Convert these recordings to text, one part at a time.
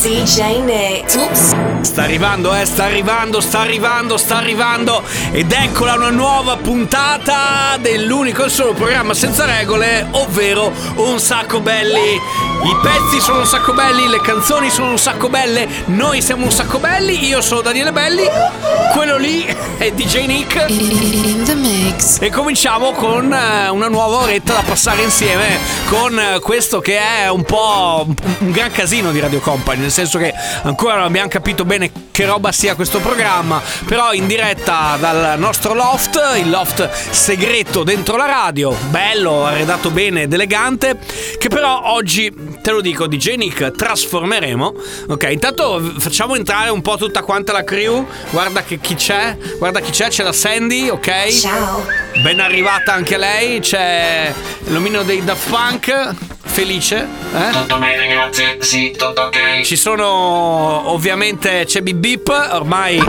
DJ Nick. Oops. Sta arrivando, eh, sta arrivando, sta arrivando, sta arrivando. Ed eccola una nuova puntata dell'unico e solo programma senza regole, ovvero Un Sacco Belli. I pezzi sono un sacco belli, le canzoni sono un sacco belle, noi siamo un sacco belli, io sono Daniele Belli, quello lì è DJ Nick. In the mix. E cominciamo con eh, una nuova oretta da passare insieme con eh, questo che è un po' un gran casino di Radio Company, nel senso che ancora non abbiamo capito bene che roba sia questo programma, però in diretta dal nostro loft, il loft segreto dentro la radio, bello, arredato bene ed elegante, che però oggi, te lo dico, DJ Nick, trasformeremo. Ok, intanto facciamo entrare un po' tutta quanta la crew, guarda che chi c'è, guarda chi c'è, c'è la Sandy, ok? Ciao. Ben arrivata anche lei, c'è l'omino dei Daft Punk, felice. Eh? Tutto bene, grazie. Sì, tutto ok. Ci sono ovviamente c'è Bip Bip, ormai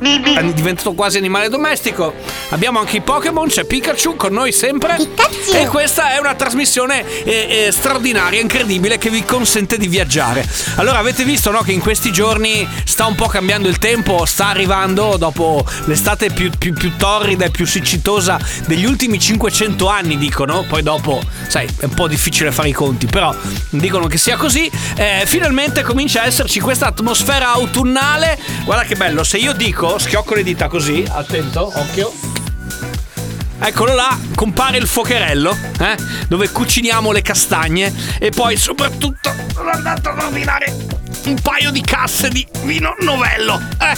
è diventato quasi animale domestico. Abbiamo anche i Pokémon, c'è Pikachu con noi sempre. Pikachu. E questa è una trasmissione eh, eh, straordinaria, incredibile, che vi consente di viaggiare. Allora, avete visto no, che in questi giorni sta un po' cambiando il tempo, sta arrivando dopo l'estate più, più, più torrida e più siccitosa degli ultimi 500 anni, dicono. Poi dopo, sai, è un po' difficile fare i conti, però dicono che sia così. Eh, finalmente comincia a esserci questa atmosfera autunnale. Guarda che bello, se io dico, schiocco le dita così, attento, occhio. Eccolo là, compare il fuocherello, eh, dove cuciniamo le castagne e poi soprattutto sono andato a rovinare un paio di casse di vino novello. Eh,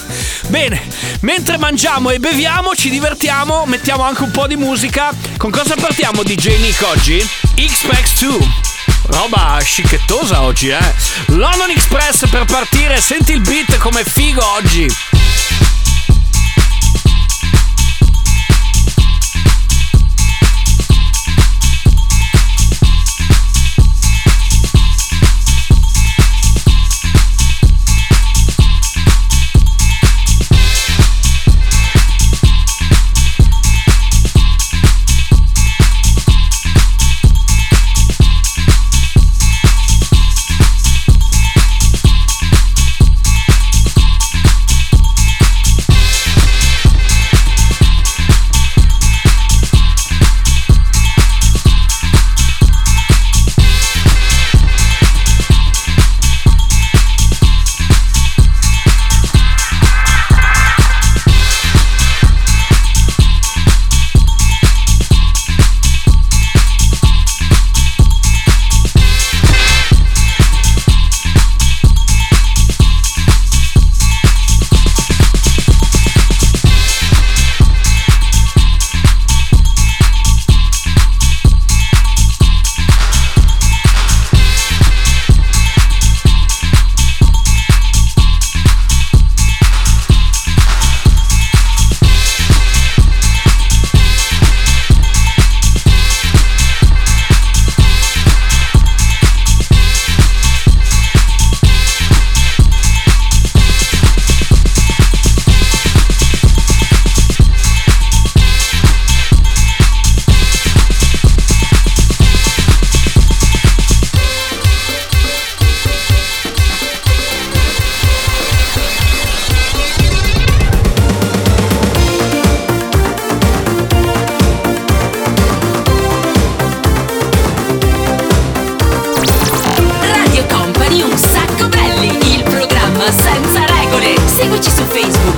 bene, mentre mangiamo e beviamo, ci divertiamo, mettiamo anche un po' di musica. Con cosa partiamo DJ Nick oggi? X-Pax 2. Roba scichettosa oggi, eh. London Express per partire, senti il beat come figo oggi. Facebook.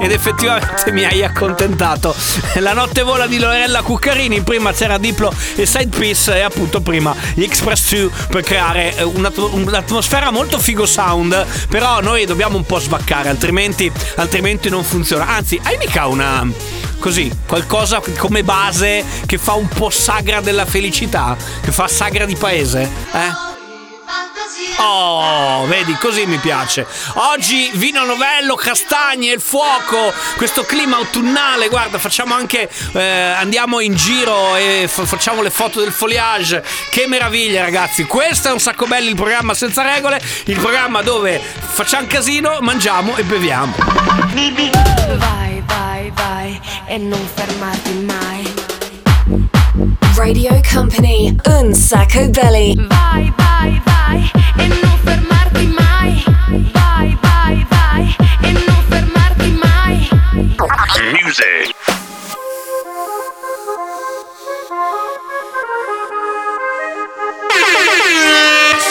Ed effettivamente mi hai accontentato. La notte vola di Lorella Cuccarini, prima c'era Diplo e Side Piece e appunto prima gli Express 2 per creare eh, un'at- un'atmosfera molto figo sound, però noi dobbiamo un po' svaccare, altrimenti, altrimenti non funziona. Anzi, hai mica una così, qualcosa come base che fa un po' sagra della felicità, che fa sagra di paese, eh? Oh, vedi, così mi piace. Oggi vino novello, castagne, il fuoco, questo clima autunnale. Guarda, facciamo anche. eh, andiamo in giro e fa- facciamo le foto del foliage. Che meraviglia, ragazzi. Questo è un sacco belli il programma senza regole. Il programma dove facciamo casino, mangiamo e beviamo. Vai, vai, vai e non fermarti mai. Radio Company, un sacco belly. Vai, vai, vai e non fermarti mai. Vai, vai, vai e non fermarti mai. Music.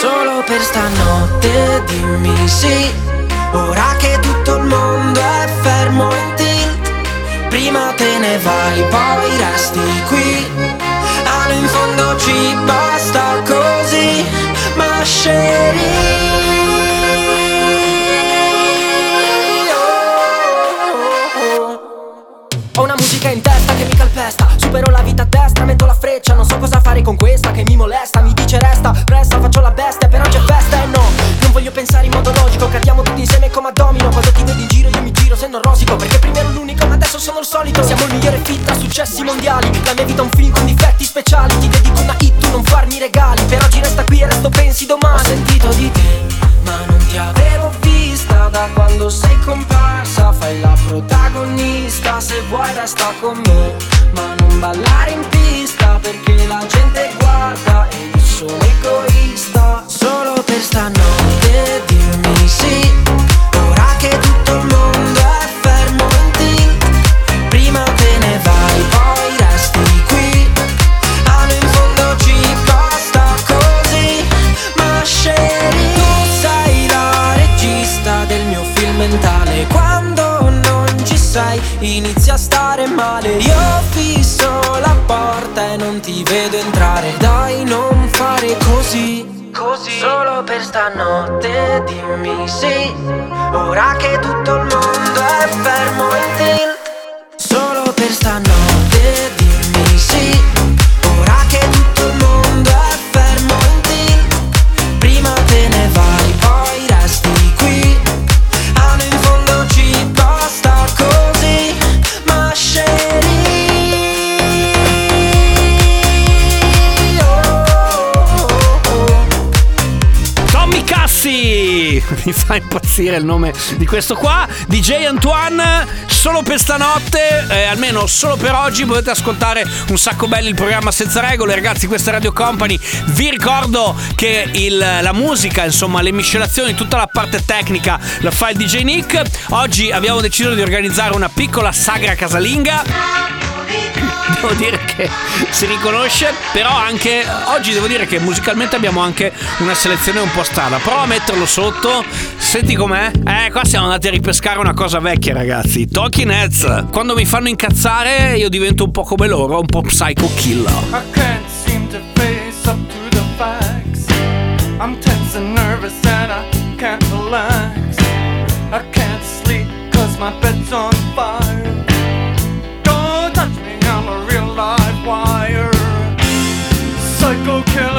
Solo per stanotte dimmi sì Ora che tutto il mondo è fermo in tilt Prima te ne vai, poi resti qui Allo in fondo ci basta così Ma Ho una musica in testa che mi calpesta Supero la vita a destra, metto la freccia Non so cosa fare con questa che mi molesta Mi dice resta, presta, faccio la bestia Però c'è festa e no. Non voglio pensare in modo logico Cadiamo tutti insieme come a domino Quando ti vedo in giro io mi giro se non rosico Perché sono il solito Siamo il migliore fit a successi mondiali. La mia vita è un film con difetti speciali. Ti dedico una hit, tu non farmi regali. Per oggi resta qui e resto pensi domani. Ho sentito di te ma non ti avevo vista. Da quando sei comparsa Fai la protagonista, se vuoi resta con me Ma non ballare in pista perché la gente guarda E io sono egoista dimmi sì Ora che tutto il mondo è fermo in tilt Solo per stanotte Mi fa impazzire il nome di questo qua. DJ Antoine, solo per stanotte, eh, almeno solo per oggi, potete ascoltare un sacco belli il programma senza regole. Ragazzi, questa è Radio Company. Vi ricordo che il- la musica, insomma, le miscelazioni, tutta la parte tecnica la fa il DJ Nick. Oggi abbiamo deciso di organizzare una piccola sagra casalinga. Devo dire che si riconosce, però anche oggi devo dire che musicalmente abbiamo anche una selezione un po' strana. Prova a metterlo sotto, senti com'è? Eh, qua siamo andati a ripescare una cosa vecchia, ragazzi. Talking Heads. Quando mi fanno incazzare, io divento un po' come loro, un po' psycho killer. I can't seem to face up to the facts. I'm tense and nervous and I can't relax. I can't sleep cause my bed's on fire. Wire. Psycho killer,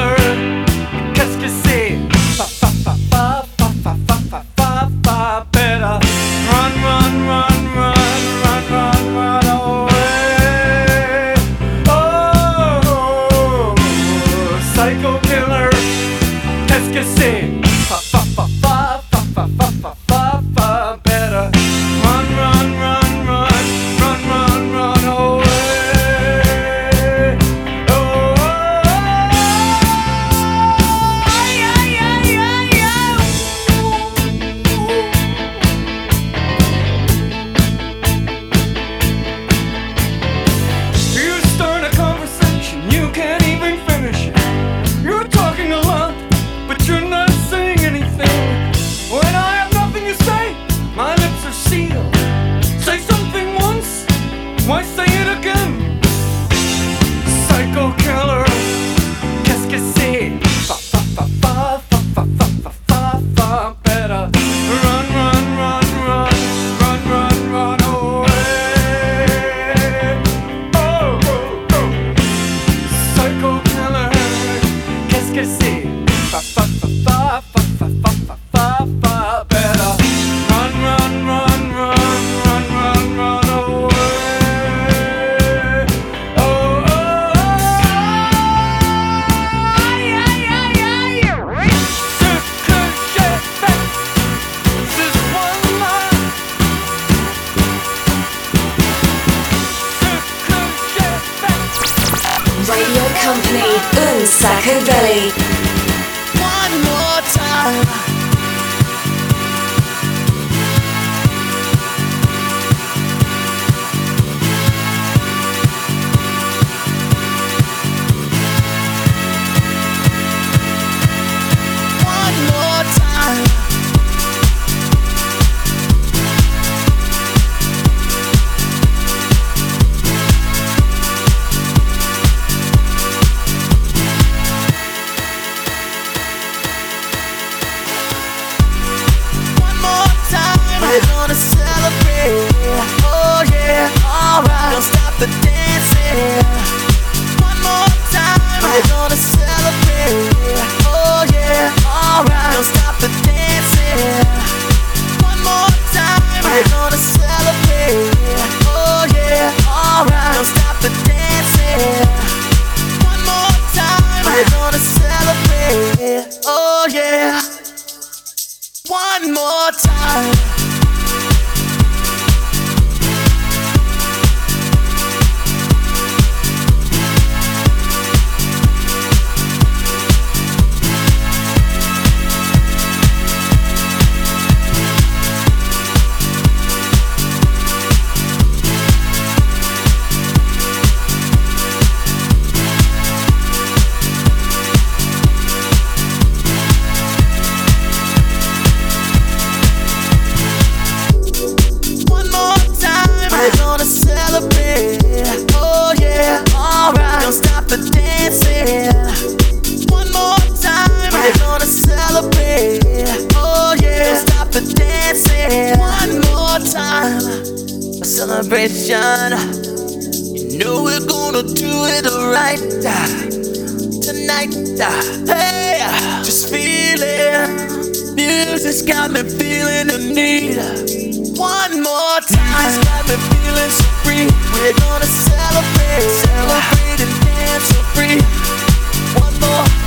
stop dancing. One more time, a celebration. You know we're gonna do it right tonight. Hey, just feel it. Music's got me feeling the need. One more time, it's got me feeling so free. We're gonna celebrate, celebrate and dance so free. One more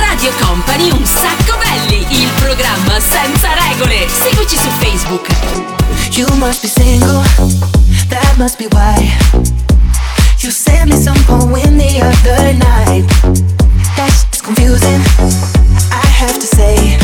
Radio Company Un Sacco Belli, il programma senza regole. Seguici su Facebook. You must be single, that must be why. You sent me some poem the other night. That's confusing, I have to say.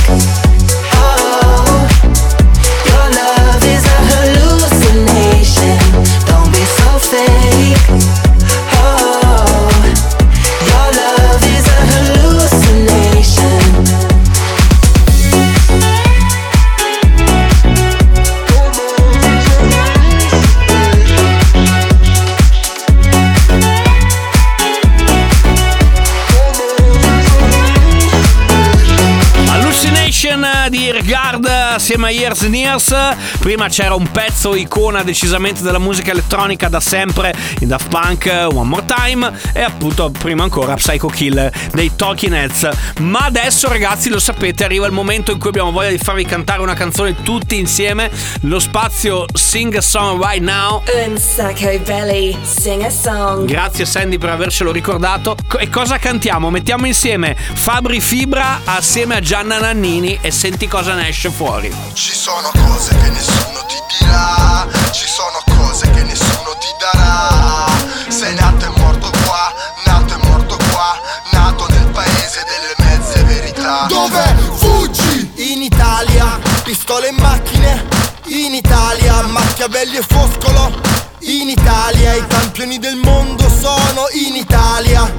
Years and Years. Prima c'era un pezzo icona decisamente della musica elettronica da sempre in Daft Punk, One More Time e appunto prima ancora Psycho Killer dei Talking Heads. Ma adesso ragazzi lo sapete arriva il momento in cui abbiamo voglia di farvi cantare una canzone tutti insieme. Lo spazio Sing a Song Right Now. Un sacco belly, sing a song. Grazie Sandy per avercelo ricordato. Co- E cosa cantiamo? Mettiamo insieme Fabri Fibra assieme a Gianna Nannini e senti cosa ne esce fuori. Ci sono cose che nessuno ti dirà, ci sono cose che nessuno ti darà. Sei nato e morto qua, nato e morto qua, nato nel paese delle mezze verità. Dove fuggi? In Italia, pistole e macchine. In Italia, Machiavelli e Foscolo. In Italia, i campioni del mondo sono in Italia.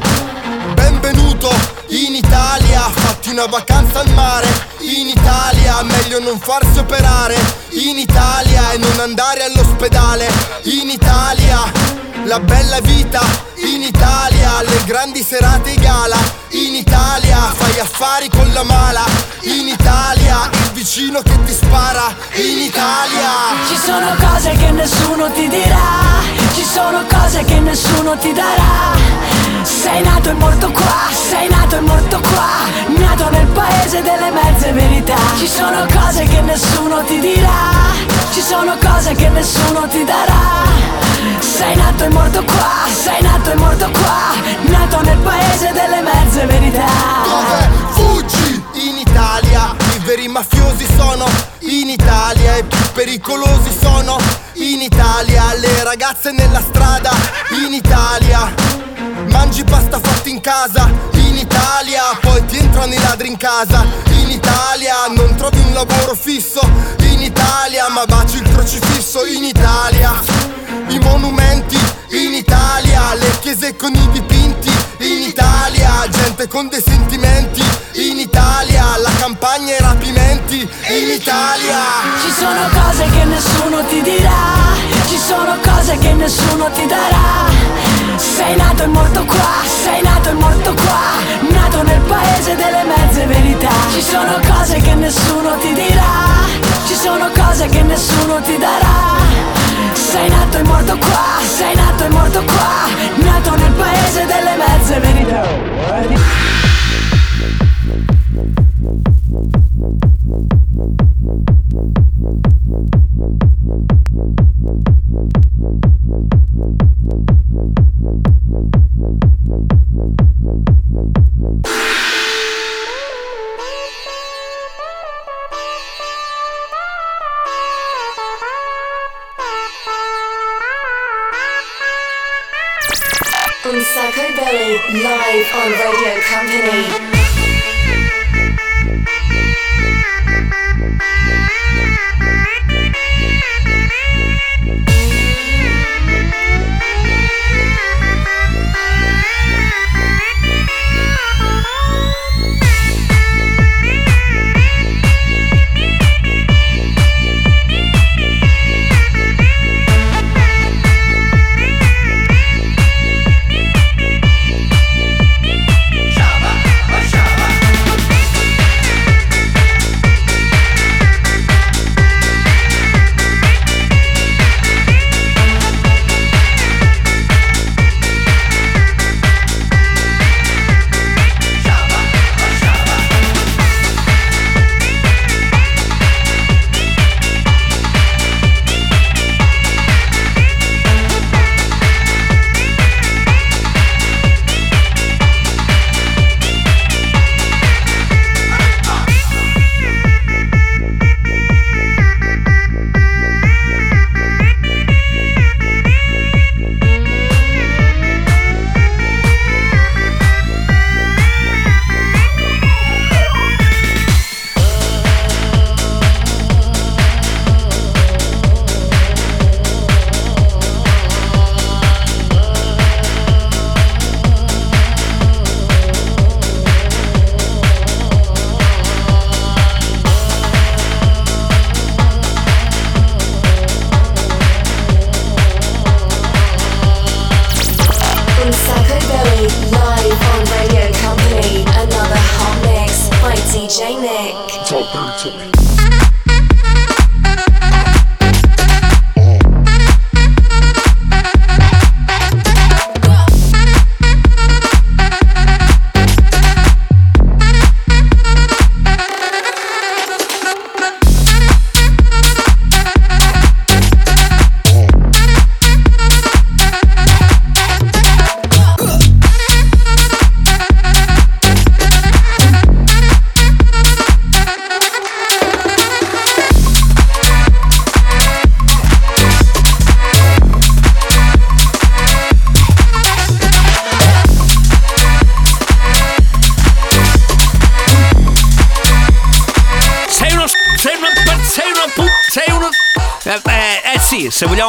Benvenuto in Italia, fatti una vacanza al mare. In Italia, meglio non farsi operare. In Italia e non andare all'ospedale. In Italia, la bella vita. In Italia, le grandi serate e gala. In Italia, fai affari con la mala. In Italia, il vicino che ti spara. In Italia. Ci sono cose che nessuno ti dirà, ci sono cose che nessuno ti darà. Sei nato e morto qua, sei nato e morto qua, nato nel paese delle mezze verità. Ci sono cose che nessuno ti dirà, ci sono cose che nessuno ti darà. Sei nato e morto qua, sei nato e morto qua, nato nel paese delle mezze verità. Dove fuggi? In Italia, i veri mafiosi sono in Italia, i più pericolosi sono in Italia, le ragazze nella strada in Italia. Mangi pasta fatta in casa in Italia, poi ti entrano i ladri in casa in Italia, non trovi un lavoro fisso in Italia, ma baci il crocifisso in Italia. I monumenti in Italia, le chiese con i dipinti in Italia, gente con dei sentimenti in Italia, la campagna e i rapimenti in Italia. Ci sono cose che nessuno ti dirà, ci sono cose che nessuno ti darà. Sei nato e morto qua, sei nato e morto qua, nato nel paese delle mezze verità. Ci sono cose che nessuno ti dirà, ci sono cose che nessuno ti darà. Sei nato e morto qua, sei nato e morto qua, nato nel paese delle mezze verità. Belly live on Radio Company. On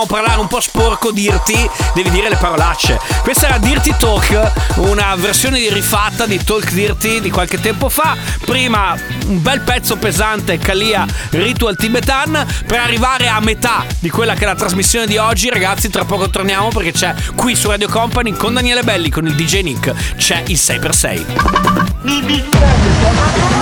vogliamo parlare un po' sporco, dirti, devi dire le parolacce. Questa era Dirty Talk, una versione rifatta di Talk Dirty di qualche tempo fa. Prima un bel pezzo pesante, Kalia Ritual Tibetan, per arrivare a metà di quella che è la trasmissione di oggi. Ragazzi, tra poco torniamo perché c'è qui su Radio Company con Daniele Belli, con il DJ Nick, c'è il 6x6.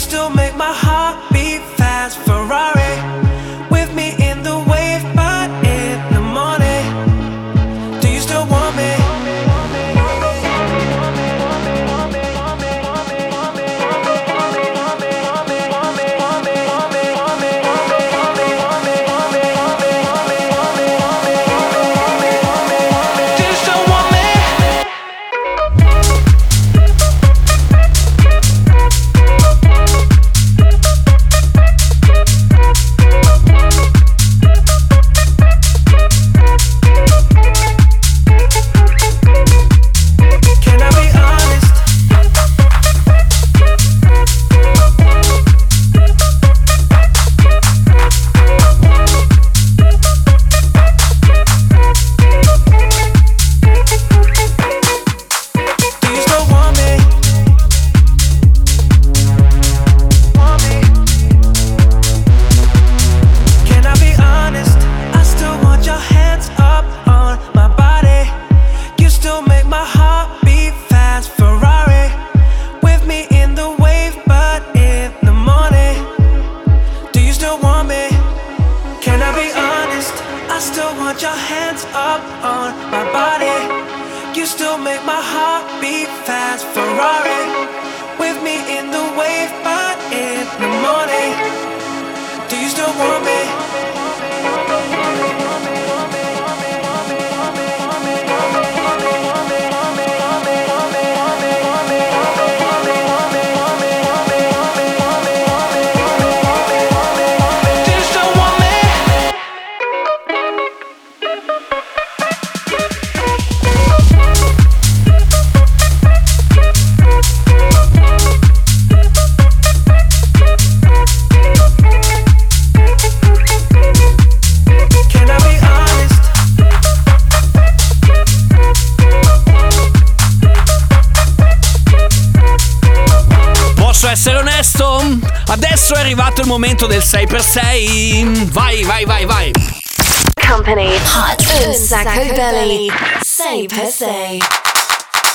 Still make my heart beat fast. Ferrari with me in the wave, but in the morning. Do you still want me? Arrivato il momento del 6x6. Vai, vai, vai, vai. Company Hot un sacco belly. Say per se.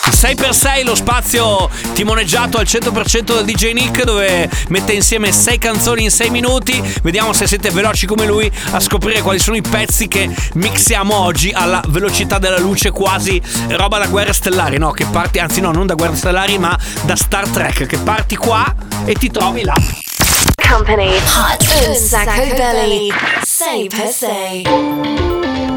Il 6x6 lo spazio timoneggiato al 100% dal DJ Nick dove mette insieme 6 canzoni in 6 minuti. Vediamo se siete veloci come lui a scoprire quali sono i pezzi che mixiamo oggi alla velocità della luce, quasi roba da guerre stellari, no? Che parti, anzi no, non da guerre stellari, ma da Star Trek, che parti qua e ti trovi là. Company Hot un sacco belly. Say per se.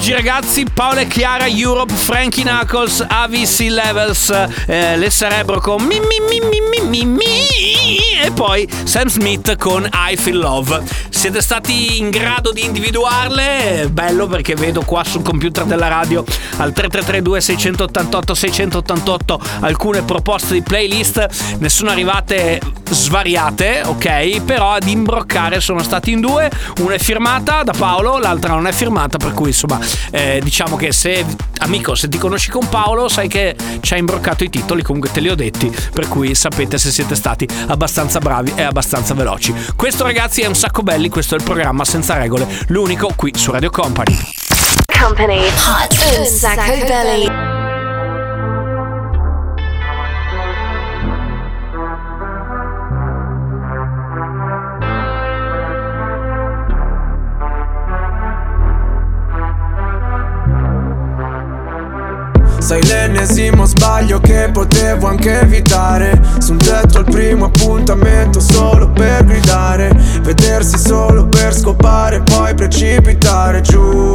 Oggi ragazzi, Paola e Chiara, Europe, Frankie Knuckles, AVC Levels, eh, le Cerebro con mi mi mi mi mi mi mi e poi Sam Smith con I Feel Love. Siete stati in grado di individuarle? Bello perché vedo qua sul computer della radio al 3332 688 688 alcune proposte di playlist, ne sono arrivate svariate, ok? Però ad imbroccare sono stati in due, una è firmata da Paolo, l'altra non è firmata, per cui insomma eh, diciamo che se amico se ti conosci con Paolo sai che ci ha imbroccato i titoli, comunque te li ho detti, per cui sapete se siete stati abbastanza bravi e abbastanza veloci. Questo ragazzi è un sacco belli, questo è il programma senza regole, l'unico qui su Radio Company. Company. Hot. Un sacco belly. Sei l'ennesimo sbaglio che potevo anche evitare. Su un tetto al primo appuntamento solo per gridare. Vedersi solo per scopare poi precipitare giù.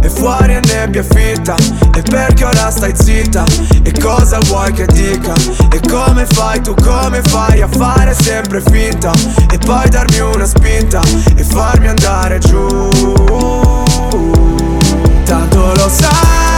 E fuori è nebbia fitta E perché ora stai zitta? E cosa vuoi che dica? E come fai tu come fai a fare sempre finta? E poi darmi una spinta E farmi andare giù Tanto lo sai,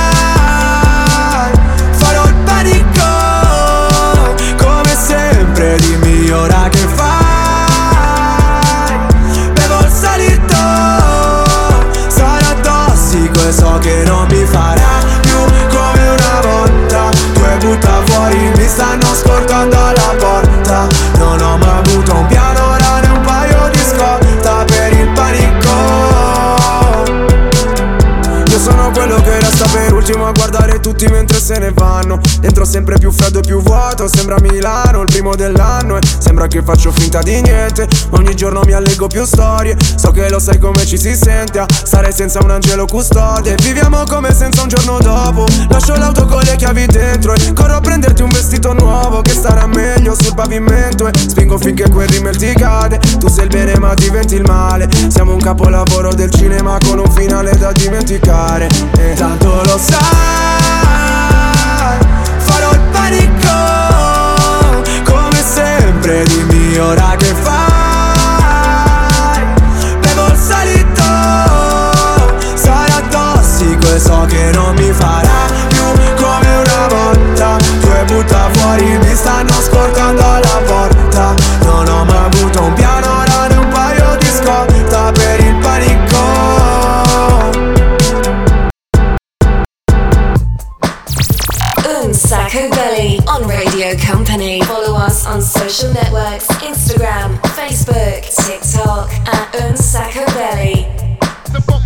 finta di niente. Ogni giorno mi allego più storie. So che lo sai come ci si sente a stare senza un angelo custode. Viviamo come senza un giorno dopo. Lascio l'auto con le chiavi dentro E corro a prenderti un vestito nuovo Che starà meglio sul pavimento E spingo finché quel rimel ti cade. Tu sei il bene ma diventi il male. Siamo un capolavoro del cinema Con un finale da dimenticare. E tanto lo sai Farò il panico Come sempre Dimmi ora Follow us on social networks Instagram, Facebook, TikTok at Unsacco Belly. Un po'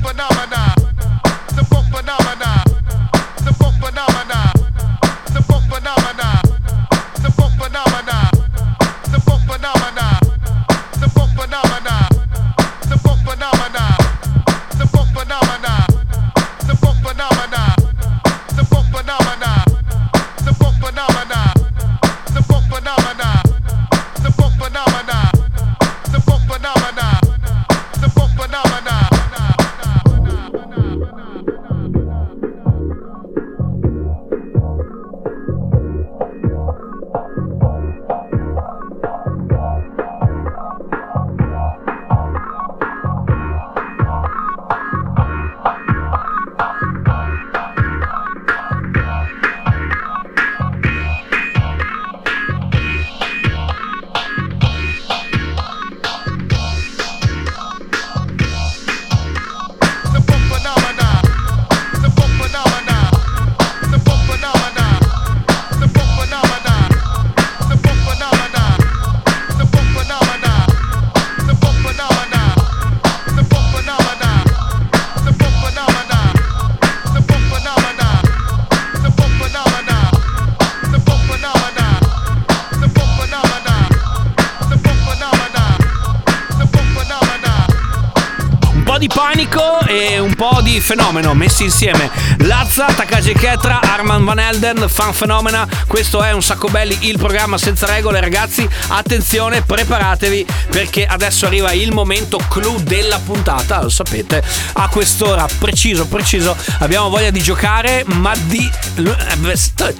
di panico e un po' di fenomeno messi insieme. Lazza, Takagi Ketra, Arman Van Elden, Fan Fenomena. Questo è un sacco belli, il programma senza regole, ragazzi. Attenzione, preparatevi perché adesso arriva il momento clou della puntata. Lo sapete, a quest'ora preciso, preciso. Abbiamo voglia di giocare, ma di. eh,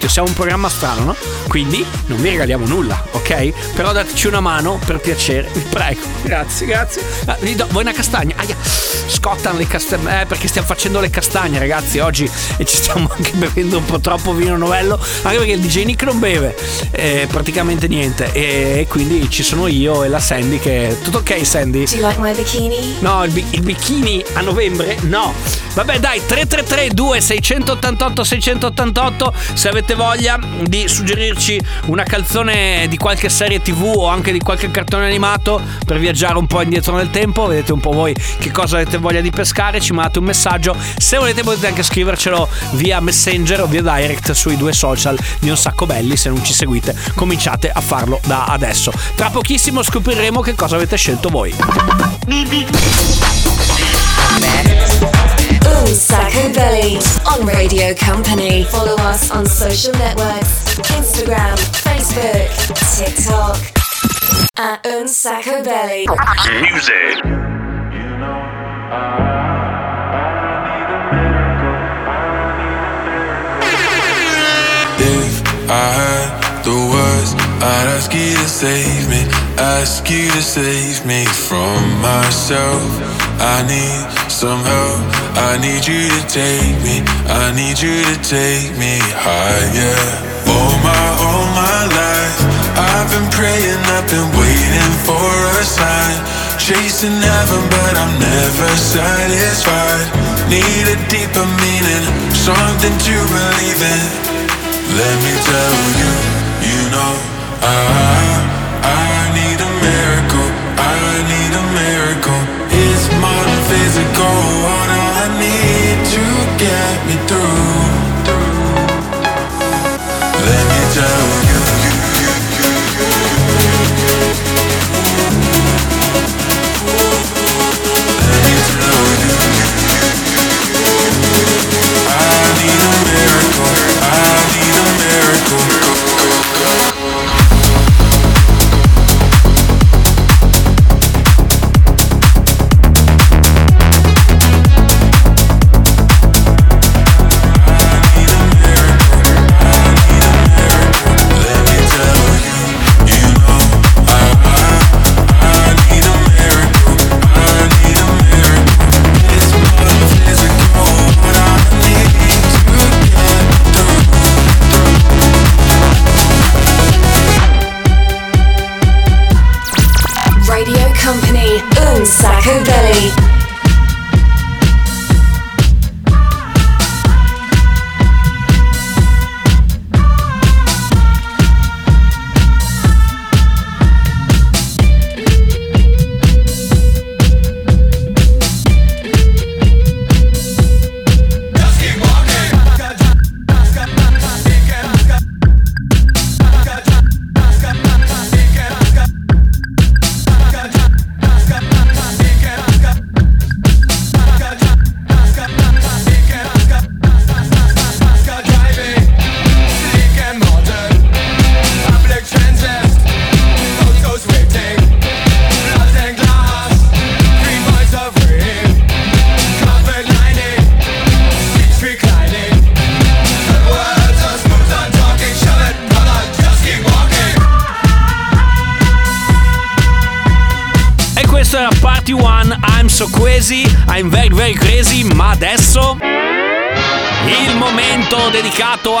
Siamo un programma strano, no? Quindi non vi regaliamo nulla, ok? Però dateci una mano per piacere, vi prego. Grazie, grazie. Ah, do- vuoi una castagna? Aia, scottano le castagne. Eh, perché stiamo facendo le castagne, ragazzi, oggi e ci stiamo anche bevendo un po' troppo vino novello. Anche perché il DJ Nick non beve eh, praticamente niente. E quindi ci sono io e la Sandy che. Tutto ok, Sandy? Do you like my bikini? No, il, bi- il bikini a novembre? No. Vabbè, dai, 333 2688 688 se avete voglia di suggerirci una canzone di qualche serie TV o anche di qualche cartone animato per viaggiare un po' indietro nel tempo, vedete un po' voi che cosa avete voglia di pescare, ci mandate un messaggio. Se volete potete anche scrivercelo via Messenger o via Direct sui due social di Un Sacco Belli, se non ci seguite cominciate a farlo da adesso. Tra pochissimo scopriremo che cosa avete scelto voi. Unsacco Belly on Radio Company. Follow us on social networks Instagram, Facebook, TikTok at Unsacco Belly. Music. I had the words, I'd ask you to save me, ask you to save me from myself. I need some help, I need you to take me, I need you to take me higher. All my, all my life, I've been praying, I've been waiting for a sign. Chasing heaven, but I'm never satisfied. Need a deeper meaning, something to believe in. Let me tell you, you know, I, I need a miracle, I need a miracle. It's more than physical, what I need to get get me through. Let me tell you. I need a miracle.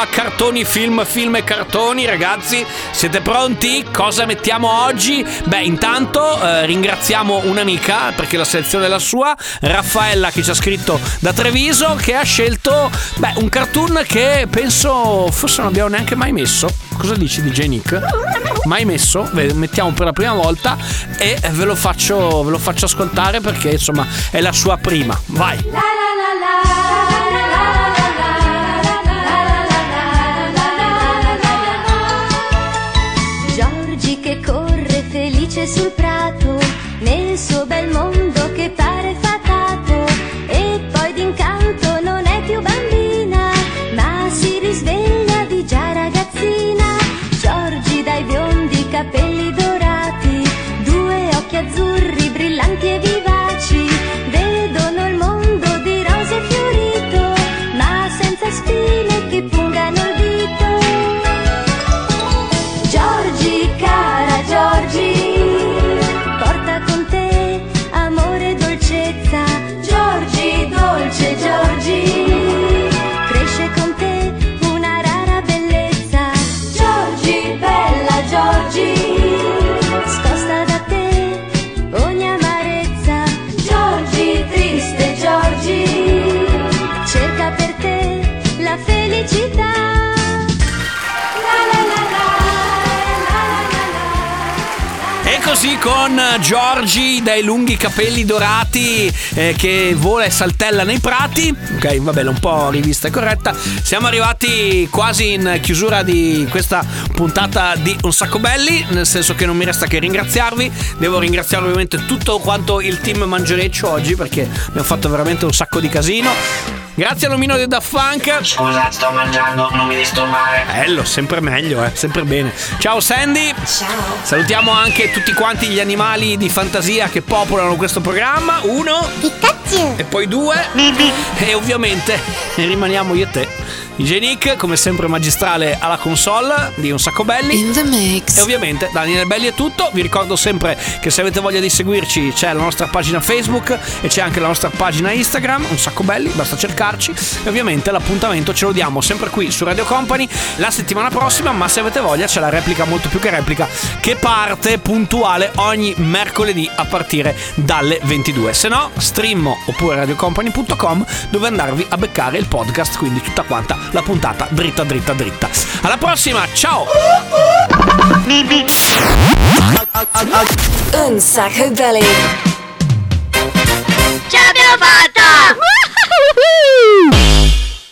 A cartoni, film, film e cartoni, ragazzi. Siete pronti? Cosa mettiamo oggi? Beh, intanto eh, ringraziamo un'amica perché la selezione è la sua, Raffaella che ci ha scritto da Treviso che ha scelto beh, un cartoon che penso forse non abbiamo neanche mai messo. Cosa dici DJ Nick? Mai messo? Mettiamo per la prima volta e ve lo faccio, ve lo faccio ascoltare perché insomma è la sua prima. Vai! Felice sul prato, felicità. E così con Giorgi dai lunghi capelli dorati eh, che vola e saltella nei prati. Ok, va bene, un po' rivista e corretta. Siamo arrivati quasi in chiusura di questa puntata di Un sacco belli, nel senso che non mi resta che ringraziarvi. Devo ringraziare ovviamente tutto quanto il team Mangereccio oggi perché abbiamo fatto veramente un sacco di casino. Grazie all'omino di Daft Funk. Scusa, sto mangiando, non mi disturbare. Bello, sempre meglio, eh, sempre bene. Ciao Sandy. Ciao. Salutiamo anche tutti quanti gli animali di fantasia che popolano questo programma. Uno. Pikachu. E poi due. E ovviamente rimaniamo io e te. DJ Nick, come sempre magistrale alla console di Un Sacco Belli. In the mix. E ovviamente Daniele Belli è tutto. Vi ricordo sempre che se avete voglia di seguirci c'è la nostra pagina Facebook e c'è anche la nostra pagina Instagram, Un Sacco Belli, basta cercarci. E ovviamente l'appuntamento ce lo diamo sempre qui su Radio Company la settimana prossima, ma se avete voglia c'è la replica molto più che replica che parte puntuale ogni mercoledì a partire dalle 22. Se no, stream oppure radiocompany.com dove andarvi a beccare il podcast, quindi tutta quanta la puntata dritta, dritta, dritta. Alla prossima, ciao! Un sacco belli! Ce l'abbiamo fatta!